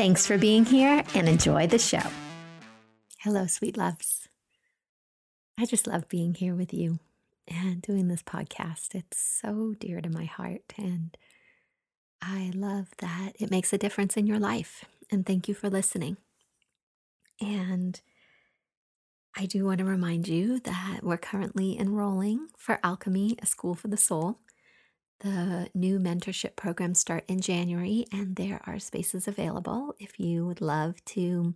Thanks for being here and enjoy the show. Hello, sweet loves. I just love being here with you and doing this podcast. It's so dear to my heart, and I love that it makes a difference in your life. And thank you for listening. And I do want to remind you that we're currently enrolling for Alchemy, a school for the soul. The new mentorship programs start in January, and there are spaces available if you would love to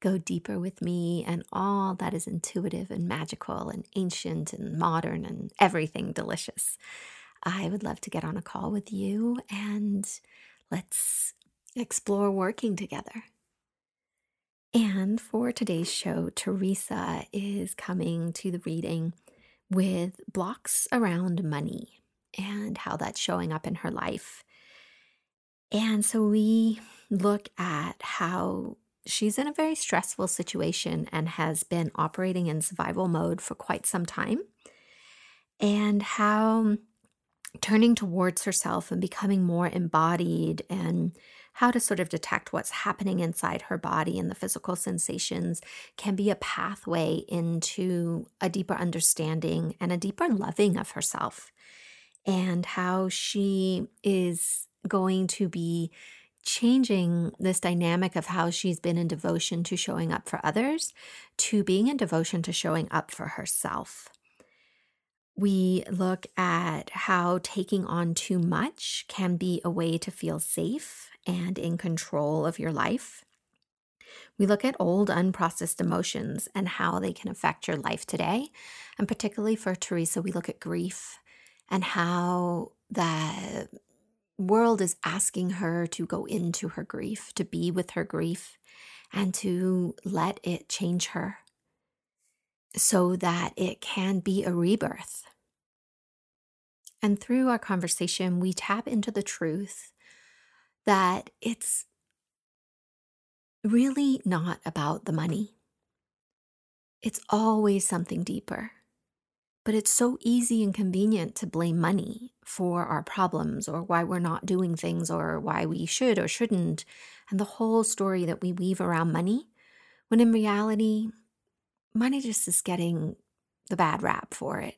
go deeper with me and all that is intuitive and magical and ancient and modern and everything delicious. I would love to get on a call with you and let's explore working together. And for today's show, Teresa is coming to the reading with blocks around money and how that's showing up in her life. And so we look at how she's in a very stressful situation and has been operating in survival mode for quite some time, and how turning towards herself and becoming more embodied and how to sort of detect what's happening inside her body and the physical sensations can be a pathway into a deeper understanding and a deeper loving of herself and how she is going to be changing this dynamic of how she's been in devotion to showing up for others to being in devotion to showing up for herself. We look at how taking on too much can be a way to feel safe and in control of your life. We look at old unprocessed emotions and how they can affect your life today. And particularly for Teresa, we look at grief and how the world is asking her to go into her grief, to be with her grief, and to let it change her so that it can be a rebirth. And through our conversation, we tap into the truth that it's really not about the money. It's always something deeper. But it's so easy and convenient to blame money for our problems or why we're not doing things or why we should or shouldn't, and the whole story that we weave around money, when in reality, money just is getting the bad rap for it.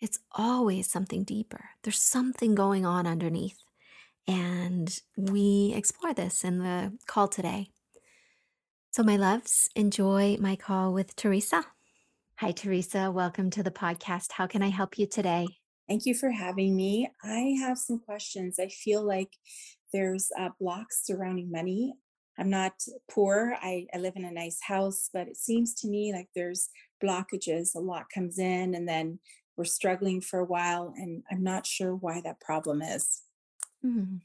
It's always something deeper. There's something going on underneath. And we explore this in the call today. So, my loves, enjoy my call with Teresa. Hi, Teresa. Welcome to the podcast. How can I help you today? Thank you for having me. I have some questions. I feel like there's uh, blocks surrounding money. I'm not poor. I, I live in a nice house, but it seems to me like there's blockages. A lot comes in, and then we're struggling for a while, and I'm not sure why that problem is. Mm.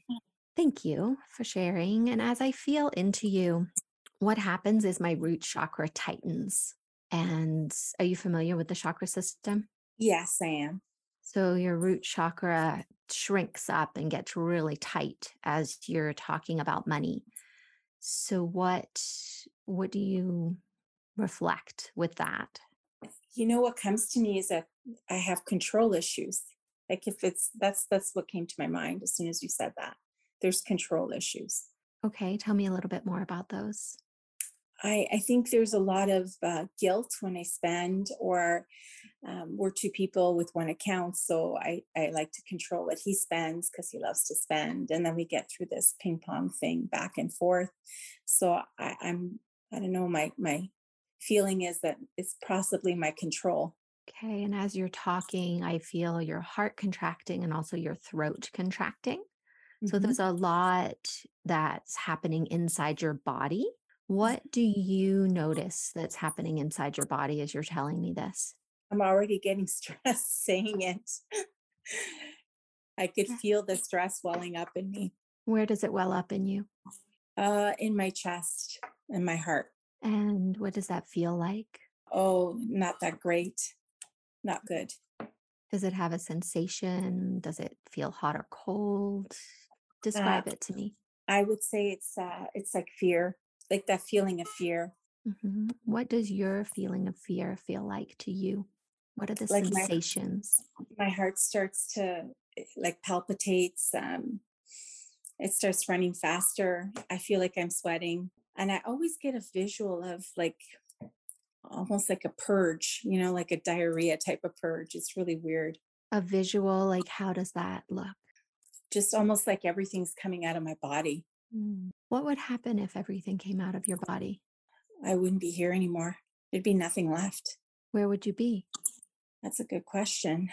Thank you for sharing. And as I feel into you, what happens is my root chakra tightens. And are you familiar with the chakra system? Yes, I am. So your root chakra shrinks up and gets really tight as you're talking about money. So what what do you reflect with that? You know what comes to me is that I have control issues. Like if it's that's that's what came to my mind as soon as you said that. There's control issues. Okay, tell me a little bit more about those. I, I think there's a lot of uh, guilt when I spend, or um, we're two people with one account. So I, I like to control what he spends because he loves to spend. And then we get through this ping pong thing back and forth. So I, I'm, I don't know, my, my feeling is that it's possibly my control. Okay, and as you're talking, I feel your heart contracting and also your throat contracting. So hmm there's a lot that's happening inside your body what do you notice that's happening inside your body as you're telling me this? I'm already getting stressed saying it. I could feel the stress welling up in me. Where does it well up in you? Uh, in my chest and my heart. And what does that feel like? Oh, not that great. Not good. Does it have a sensation? Does it feel hot or cold? Uh, Describe it to me. I would say it's uh, it's like fear, like that feeling of fear. Mhm. What does your feeling of fear feel like to you? What are the Like sensations? my heart starts to eh, like palpitates. Um, it starts running faster. I feel like I'm sweating, and I always get a visual of like almost like a purge, you know, like a diarrhea type of purge. It's really weird. A visual, like how does that look? Just almost like everything's coming out of my body. Mm. What would happen if everything came out of your body? I wouldn't be here anymore. There'd be nothing left. Where would you be? That's a good question.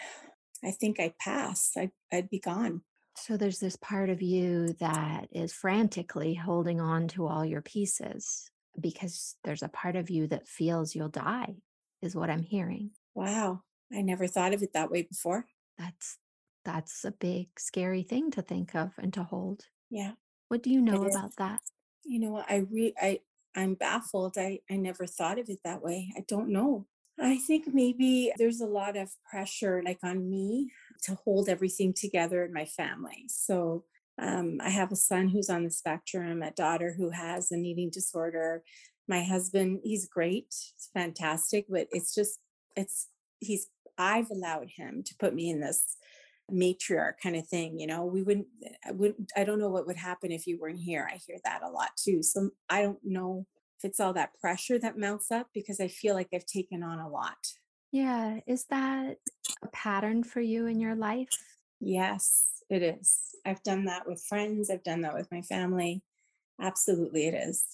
I think I'd pass. I'd, I'd be gone. So there's this part of you that is frantically holding on to all your pieces because there's a part of you that feels you'll die, is what I'm hearing. Wow. I never thought of it that way before. That's that's a big scary thing to think of and to hold. Yeah, What do you it know is. about that? You know what? I re I I'm baffled. I I never thought of it that way. I don't know. I think maybe there's a lot of pressure like on me to hold everything together in my family. So um, I have a son who's on the spectrum, a daughter who has an eating disorder. My husband, he's great, it's fantastic, but it's just it's he's I've allowed him to put me in this matriarch kind of thing you know? We wouldn't eh, i wouldn't i don't know what would happen if you weren't here. I hear that a lot too. So i don't know if it's all that pressure that mounts up because i feel like i've taken on a lot. Yeah, is that a pattern for you in your life? yes it is. I've done that with friends i've done that with my family. Absolutely it is.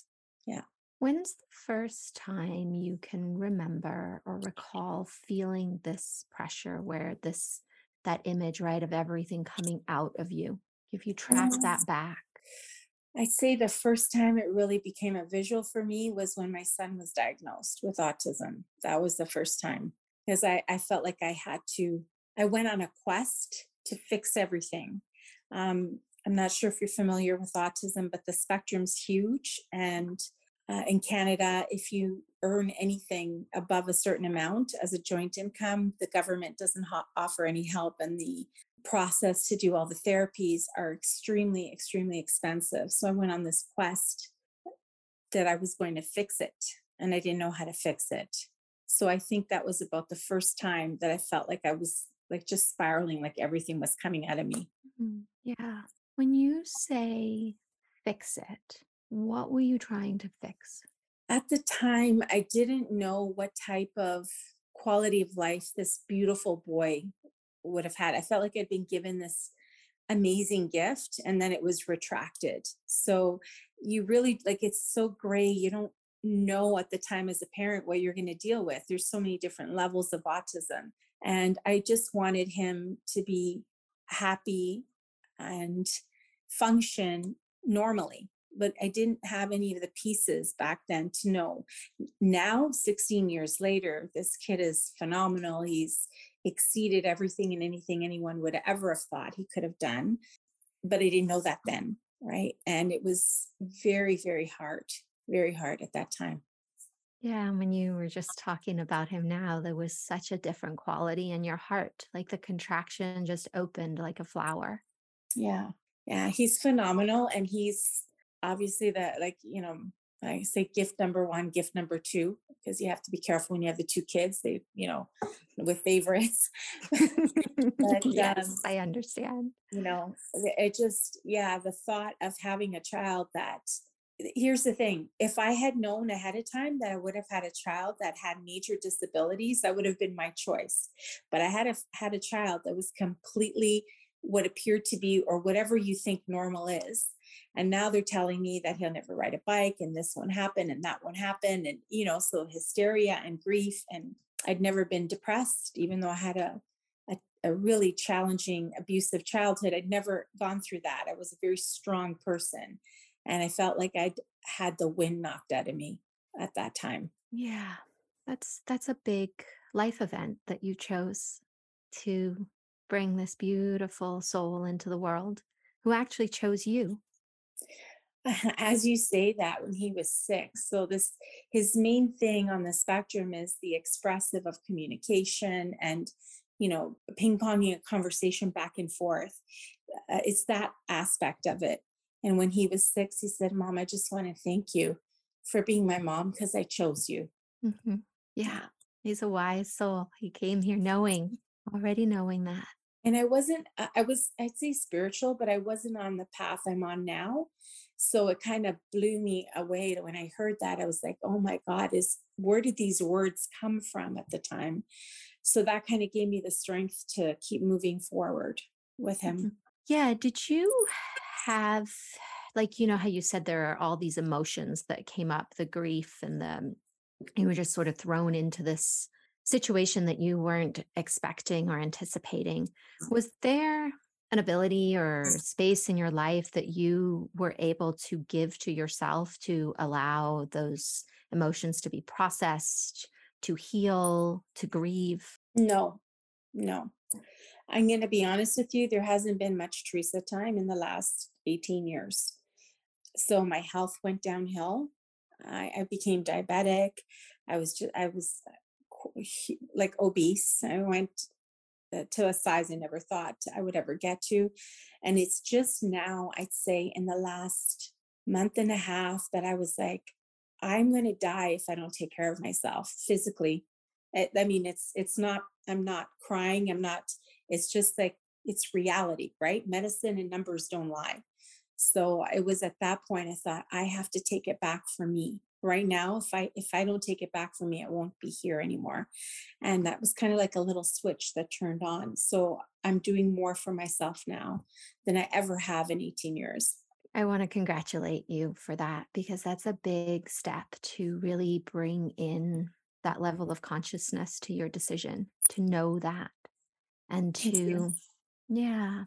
Yeah. When's the first time you can remember or recall feeling this pressure where this that image right of everything coming out of you? If you track Um, that back. i'd say the first time it really became a visual for me was when my son was diagnosed with autism that was the first time because I, I felt like i had to i went on a quest to fix everything um, i'm not sure if you're familiar with autism but the spectrum's huge and uh, in canada if you earn anything above a certain amount as a joint income the government doesn't offer any help and the process to do all the therapies are extremely extremely expensive. So i went on this quest that i was going to fix it and i didn't know how to fix it. So i think that was about the first time that i felt like i was like just spiraling like everything was coming out of me. Mm, Yeah. When you say fix it, what were you trying to fix? at the time i didn't know what type of quality of life this beautiful boy would have had. I felt like i'd been given this amazing gift and then it was retracted. So you really like it's so gray you don't know at the time as a parent what you're going to deal with. There's so many different levels of autism and i just wanted him to be happy and function normally but i didn't have any of the pieces back then to know now 16 years later this kid is phenomenal he's exceeded everything and anything anyone would ever have thought he could have done but i didn't know that then right and it was very very hard very hard at that time Yeah, and when you were just talking about him now, there was such a different quality in your heart. Like the contraction just opened like a flower. yeah yeah he's phenomenal and he's obviously that like you know i say gift number one gift number two because you have to be careful when you have the two kids they you know with favorites but yes, um I understand. you know it it just yeah the thought of having a child that here's the thing if i had known ahead of time that i would have had a child that had major disabilities that would have been my choice but i had a had a child that was completely what appeared to be or whatever you think normal is and now they're telling me that he'll never ride a bike and this one happened and that one happened and you know so hysteria and grief and i'd never been depressed even though i had a a, a really challenging abusive childhood i'd never gone through that i was a very strong person and i felt like i'd had the wind knocked out of me at that time Yeah, that's that's a big life event that you chose to bring this beautiful soul into the world who actually chose you. as you say that when he was six so this his main thing on the spectrum is the expressive of communication and you know ping-ponging a conversation back and forth uh, it's that aspect of it. And when he was six he said mom i just want to thank you for being my mom because i chose you. Mm-hmm. yeah. he's a wise soul. He came here knowing already knowing that and i wasn't i was i'd say spiritual but i wasn't on the path i'm on now. So it kind of blew me away when i heard that i was like oh my god is where did these words come from at the time? So that kind of gave me the strength to keep moving forward with him. Mm-hmm. yeah did you have like you know how you said there are all these emotions that came up the grief and the you were just sort of thrown into this situation that you weren't expecting or anticipating mm-hmm. was there an ability or space in your life that you were able to give to yourself to allow those emotions to be processed, to heal, to grieve? No, no. I'm going to be honest with you, there hasn't been much Teresa time in the last 18 years. So my health went downhill. I, I became diabetic. I was just, I was like obese. I went uh, to a size I never thought I would ever get to. And it's just now, I'd say, in the last month and a half that I was like, I'm going to die if I don't take care of myself physically. I, I mean, it's it's not. I'm not crying. I'm not. It's just like it's reality, right? Medicine and numbers don't lie. So it was at that point I thought I have to take it back for me right now if i if i don't take it back from me it won't be here anymore. And that was kind of like a little switch that turned on. So i'm doing more for myself now than i ever have in 18 years. I want to congratulate you for that because that's a big step to really bring in that level of consciousness to your decision to know that and to yeah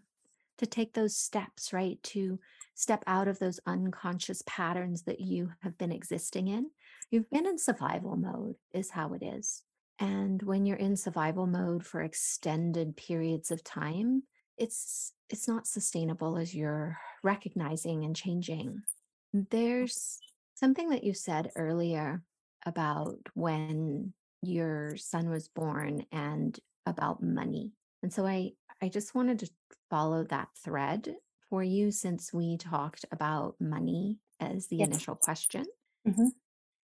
to take those steps right to step out of those unconscious patterns that you have been existing in. You've been in survival mode, is how it is. And when you're in survival mode for extended periods of time, it's it's not sustainable as you're recognizing and changing. There's something that you said earlier about when your son was born and about money. And so I I just wanted to follow that thread for you since we talked about money as the yes. initial question. Mm-hmm.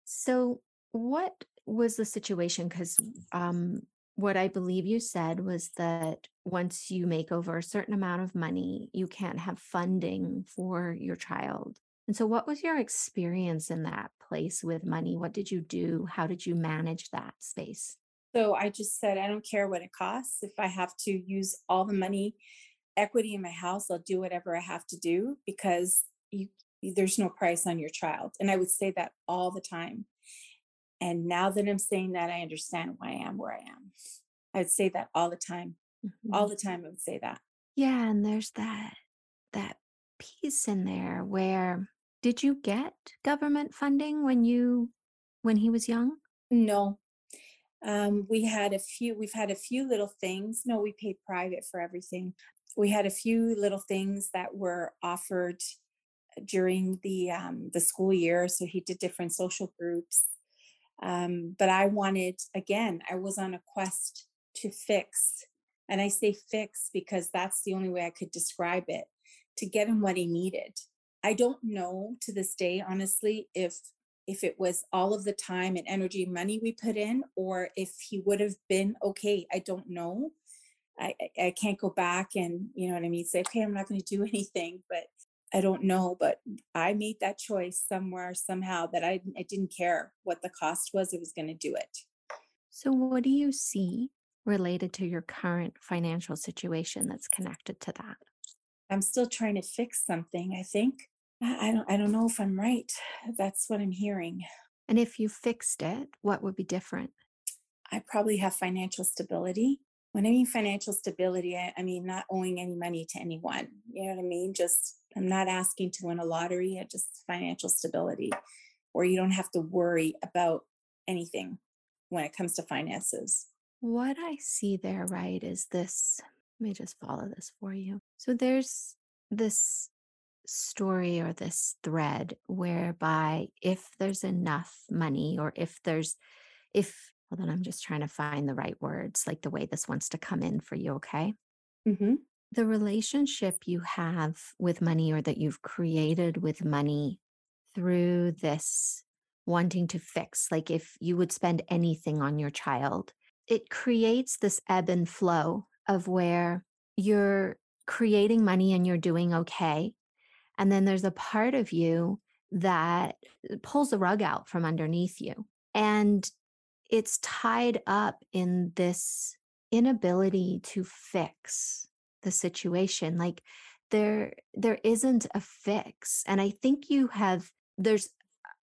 So, what was the situation? Because um, what I believe you said was that once you make over a certain amount of money, you can't have funding for your child. And so, what was your experience in that place with money? What did you do? How did you manage that space? So, I just said, I don't care what it costs. If I have to use all the money equity in my house, I'll do whatever I have to do because you there's no price on your child. And I would say that all the time. And now that I'm saying that, I understand why I am where I am. I'd say that all the time. Mm-hmm. All the time I would say that. Yeah, and there's that that piece in there where did you get government funding when you when he was young? No. Um, we had a few we've had a few little things no we paid private for everything we had a few little things that were offered during the um, the school year. So he did different social groups. Um, but I wanted again, I was on a quest to fix, and I say fix because that's the only way I could describe it to get him what he needed. I don't know to this day, honestly, if if it was all of the time and energy and money we put in or if he would have been okay i don't know I, I can't go back and you know what I mean say okay I'm not going to do anything but I don't know but I made that choice somewhere somehow that I I didn't care what the cost was I was going to do it. So what do you see related to your current financial situation that's connected to that? I'm still trying to fix something I think. I don't I don't know if I'm right. That's what I'm hearing. And if you fixed it, what would be different? I probably have financial stability when I mean financial stability, I, I, mean not owing any money to anyone. You know what I mean? Just I'm not asking to win a lottery, I just financial stability, where you don't have to worry about anything when it comes to finances. What I see there, right, is this. Let me just follow this for you. So there's this story or this thread whereby if there's enough money or if there's if hold on i'm just trying to find the right words like the way this wants to come in for you okay Mm-hmm. the relationship you have with money or that you've created with money through this wanting to fix like if you would spend anything on your child it creates this ebb and flow of where you're creating money and you're doing okay and then there's a part of you that uh, pulls the rug out from underneath you. And it's tied up in this inability to fix the situation. Like there, there isn't a fix. And I think you have, there's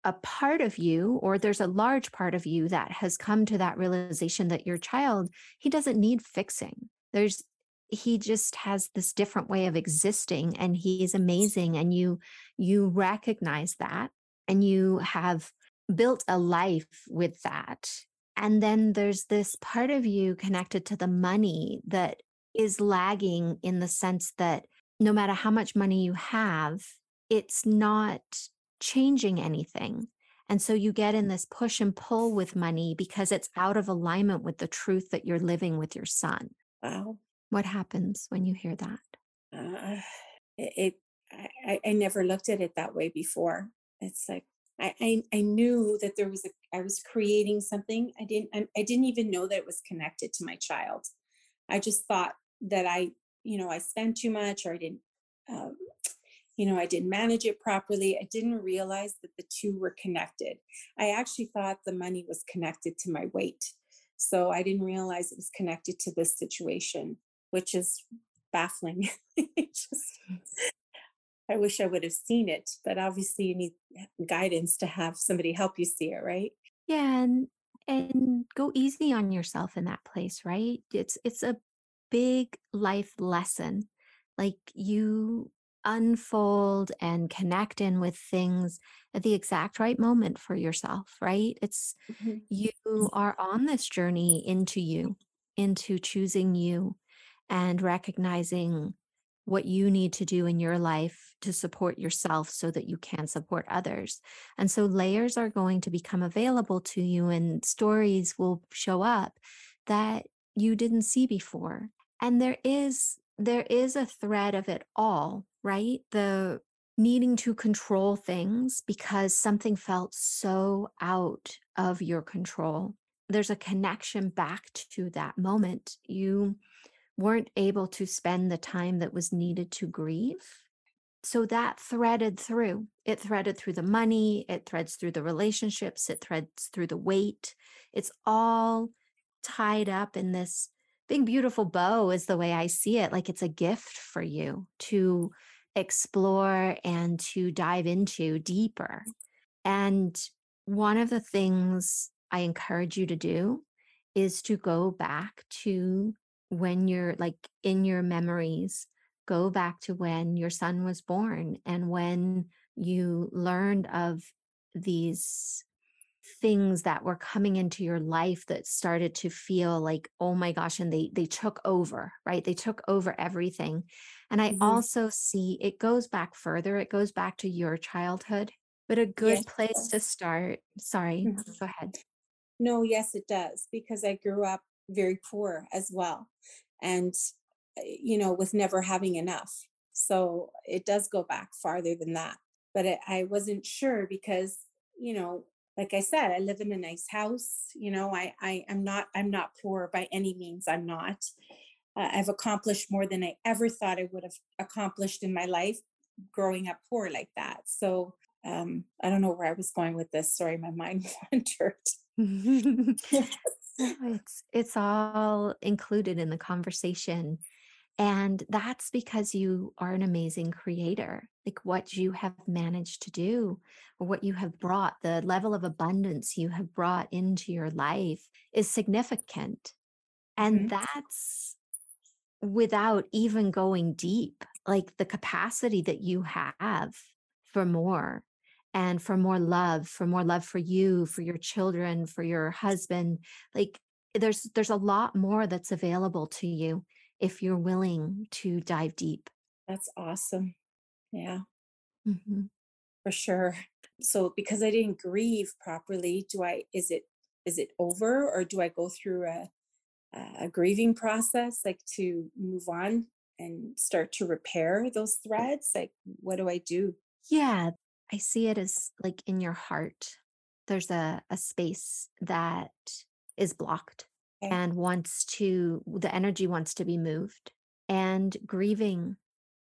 a part of you, or there's a large part of you that has come to that realization that your child, he doesn't need fixing. There's he just has this different way of existing and he is amazing and you you recognize that and you have built a life with that. And then there's this part of you connected to the money that is lagging in the sense that no matter how much money you have it's not changing anything. And so you get in mm. this push and pull with money because it's out of alignment with the truth that you're living with your son. Wow. What happens when you hear that? Uh, it, it I, I never looked at it that way before. It's like I, I, I knew that there was a I was creating something. I didn't I, I didn't even know that it was connected to my child. I just thought that I you know I spent too much or I didn't um, you know I didn't manage it properly. I didn't realize that the two were connected. I actually thought the money was connected to my weight. So I didn't realize it was connected to this situation which is baffling. Just, I wish I would have seen it, but obviously you need guidance to have somebody help you see it, right? Yeah, and and go easy on yourself in that place, right? It's it's a big life lesson. Like you unfold and connect in with things at the exact right moment for yourself, right? It's Mm-hmm. you are on this journey into you, into choosing you and recognizing what you need to do in your life to support yourself so that you can support others. And so layers are going to become available to you and stories will show up that you didn't see before. And there is there is a thread of it all, right? The needing to control things because something felt so out of your control. There's a connection back to that moment. You weren't able to spend the time that was needed to grieve. So that threaded through. It threaded through the money, it threads through the relationships, it threads through the weight. It's all tied up in this big, beautiful bow, is the way I see it. Like it's a gift for you to explore and to dive into deeper. And one of the things I encourage you to do is to go back to when you're like in your memories, go back to when your son was born and when you learned of these things that were coming into your life that started to feel like oh my gosh and they they took over right they took over everything and i Mhm. also see it goes back further it goes back to your childhood but a good Yes, place to start sorry Mhm. go ahead No, yes, it does because I grew up very poor as well, and uh, you know, with never having enough. So it does go back farther than that. But it, I wasn't sure because you know, like I said, I live in a nice house. You know, I I am not I'm not poor by any means. I'm not. Uh, I've accomplished more than I ever thought I would have accomplished in my life growing up poor like that. So um, I don't know where I was going with this. Sorry, my mind wandered. It's it's all included in the conversation and that's because you are an amazing creator like what you have managed to do or what you have brought the level of abundance you have brought into your life is significant and Mhm. that's without even going deep like the capacity that you have for more and for more love for more love for you for your children for your husband like there's there's a lot more that's available to you if you're willing to dive deep That's awesome. Yeah. Mm-hmm. For sure. So because I didn't grieve properly, do I is it is it over or do I go through a a grieving process like to move on and start to repair those threads? Like what do I do? Yeah, I see it as like in your heart. There's a, a space that is blocked okay. and wants to, the energy wants to be moved. And grieving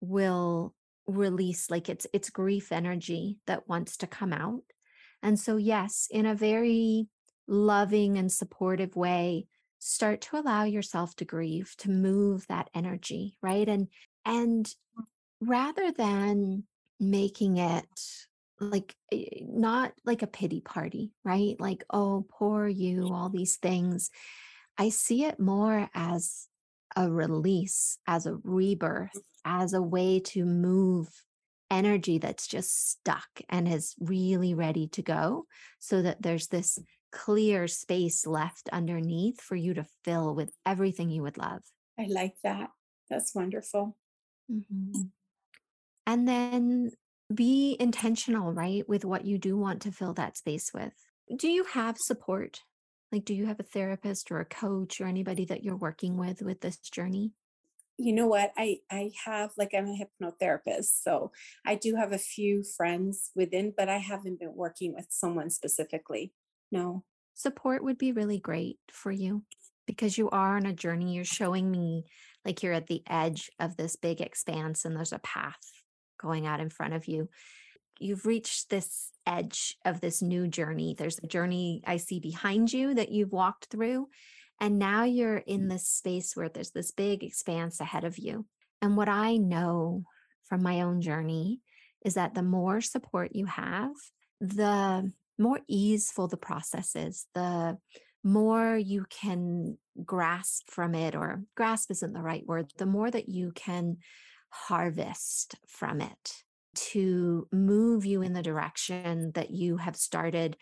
will release like it's it's grief energy that wants to come out and so yes in a very loving and supportive way start to allow yourself to grieve to move that energy right and and rather than making it like eh, not like a pity party right like oh poor you all these things i see it more as a release as a rebirth as a way to move energy that's just stuck and is really ready to go so that there's this clear space left underneath for you to fill with everything you would love. I like that. That's wonderful. Mm-hmm. And then be intentional, right, with what you do want to fill that space with. Do you have support? Like, do you have a therapist or a coach or anybody that you're working with with this journey? you know what i i have like i'm a hypnotherapist so i do have a few friends within but i haven't been working with someone specifically no support would be really great for you because you are on a journey you're showing me like you're at the edge of this big expanse and there's a path going out in front of you you've reached this edge of this new journey there's a journey i see behind you that you've walked through and now you're in this space where there's this big expanse ahead of you. And what I know from my own journey is that the more support you have, the more easeful the process is, the more you can grasp from it, or grasp isn't the right word, the more that you can harvest from it to move you in the direction that you have started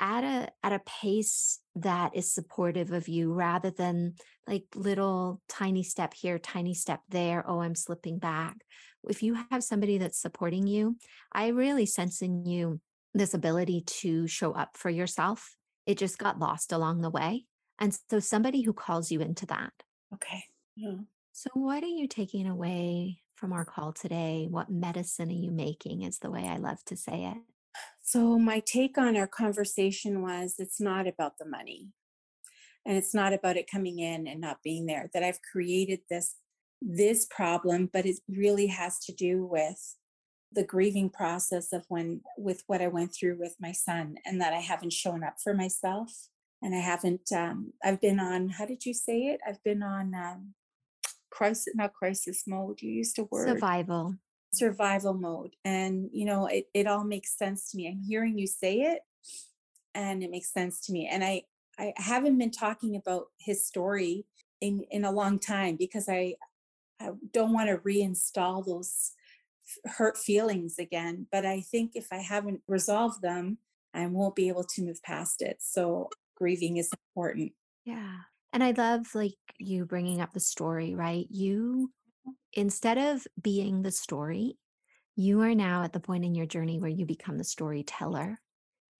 at a at a pace that is supportive of you rather than like little tiny step here tiny step there oh i'm slipping back. If you have somebody that's supporting you i really sense in you this ability to show up for yourself. It just got lost along the way and so somebody who calls you into that. Okay. Yeah. So what are you taking away from our call today? What medicine are you making is the way i love to say it. So, my take on our conversation was it's not about the money. And it's not about it coming in and not being there that I've created this this problem but it really has to do with the grieving process of when with what I went through with my son and that I haven't shown up for myself. And I haven't um I've been on how did you say it? I've been on um crisis not crisis mode you used to word survival survival mode. And, you know, it, it all makes sense to me. I'm hearing you say it and it makes sense to me. And I, I haven't been talking about his story in, in a long time because I, I don't want to reinstall those hurt feelings again. But I think if I haven't resolved them, I won't be able to move past it. So grieving is important. Yeah. And I love like you bringing up the story, right? You instead of being the story, you are now at the point in your journey where you become the storyteller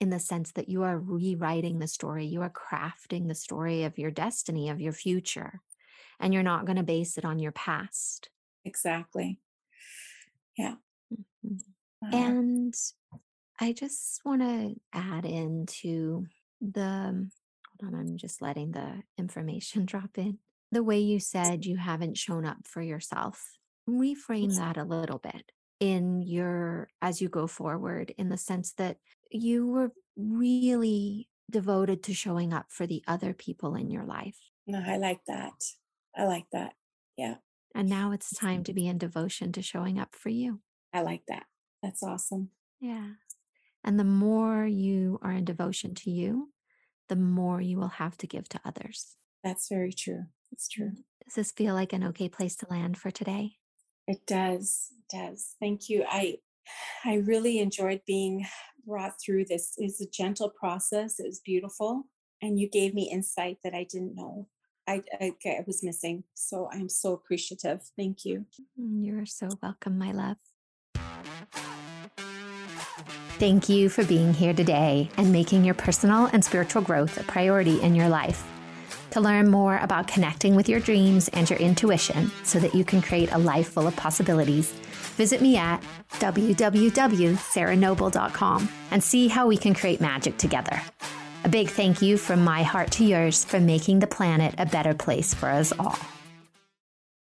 in the sense that you are rewriting the story, you are crafting the story of your destiny, of your future, and you're not going to base it on your past. Exactly. Yeah. Mm-hmm. Uh-huh. And I just want to add into the on, I'm just letting the information drop in the way you said you haven't shown up for yourself. Reframe that a little bit in your as you go forward in the sense that you were really devoted to showing up for the other people in your life. No, I like that. I like that. Yeah. And now it's time to be in devotion to showing up for you. I like that. That's awesome. Yeah. And the more you are in devotion to you, the more you will have to give to others. That's very true. It's true. Does this feel like an okay place to land for today? It does. It does. Thank you. I I really enjoyed being brought through this. It's a gentle process. It was beautiful. And you gave me insight that I didn't know I, I, I was missing. So I'm so appreciative. Thank you. Mm, you're so welcome, my love. Thank you for being here today and making your personal and spiritual growth a priority in your life. To learn more about connecting with your dreams and your intuition so that you can create a life full of possibilities, visit me at www.sarahnoble.com and see how we can create magic together. A big thank you from my heart to yours for making the planet a better place for us all.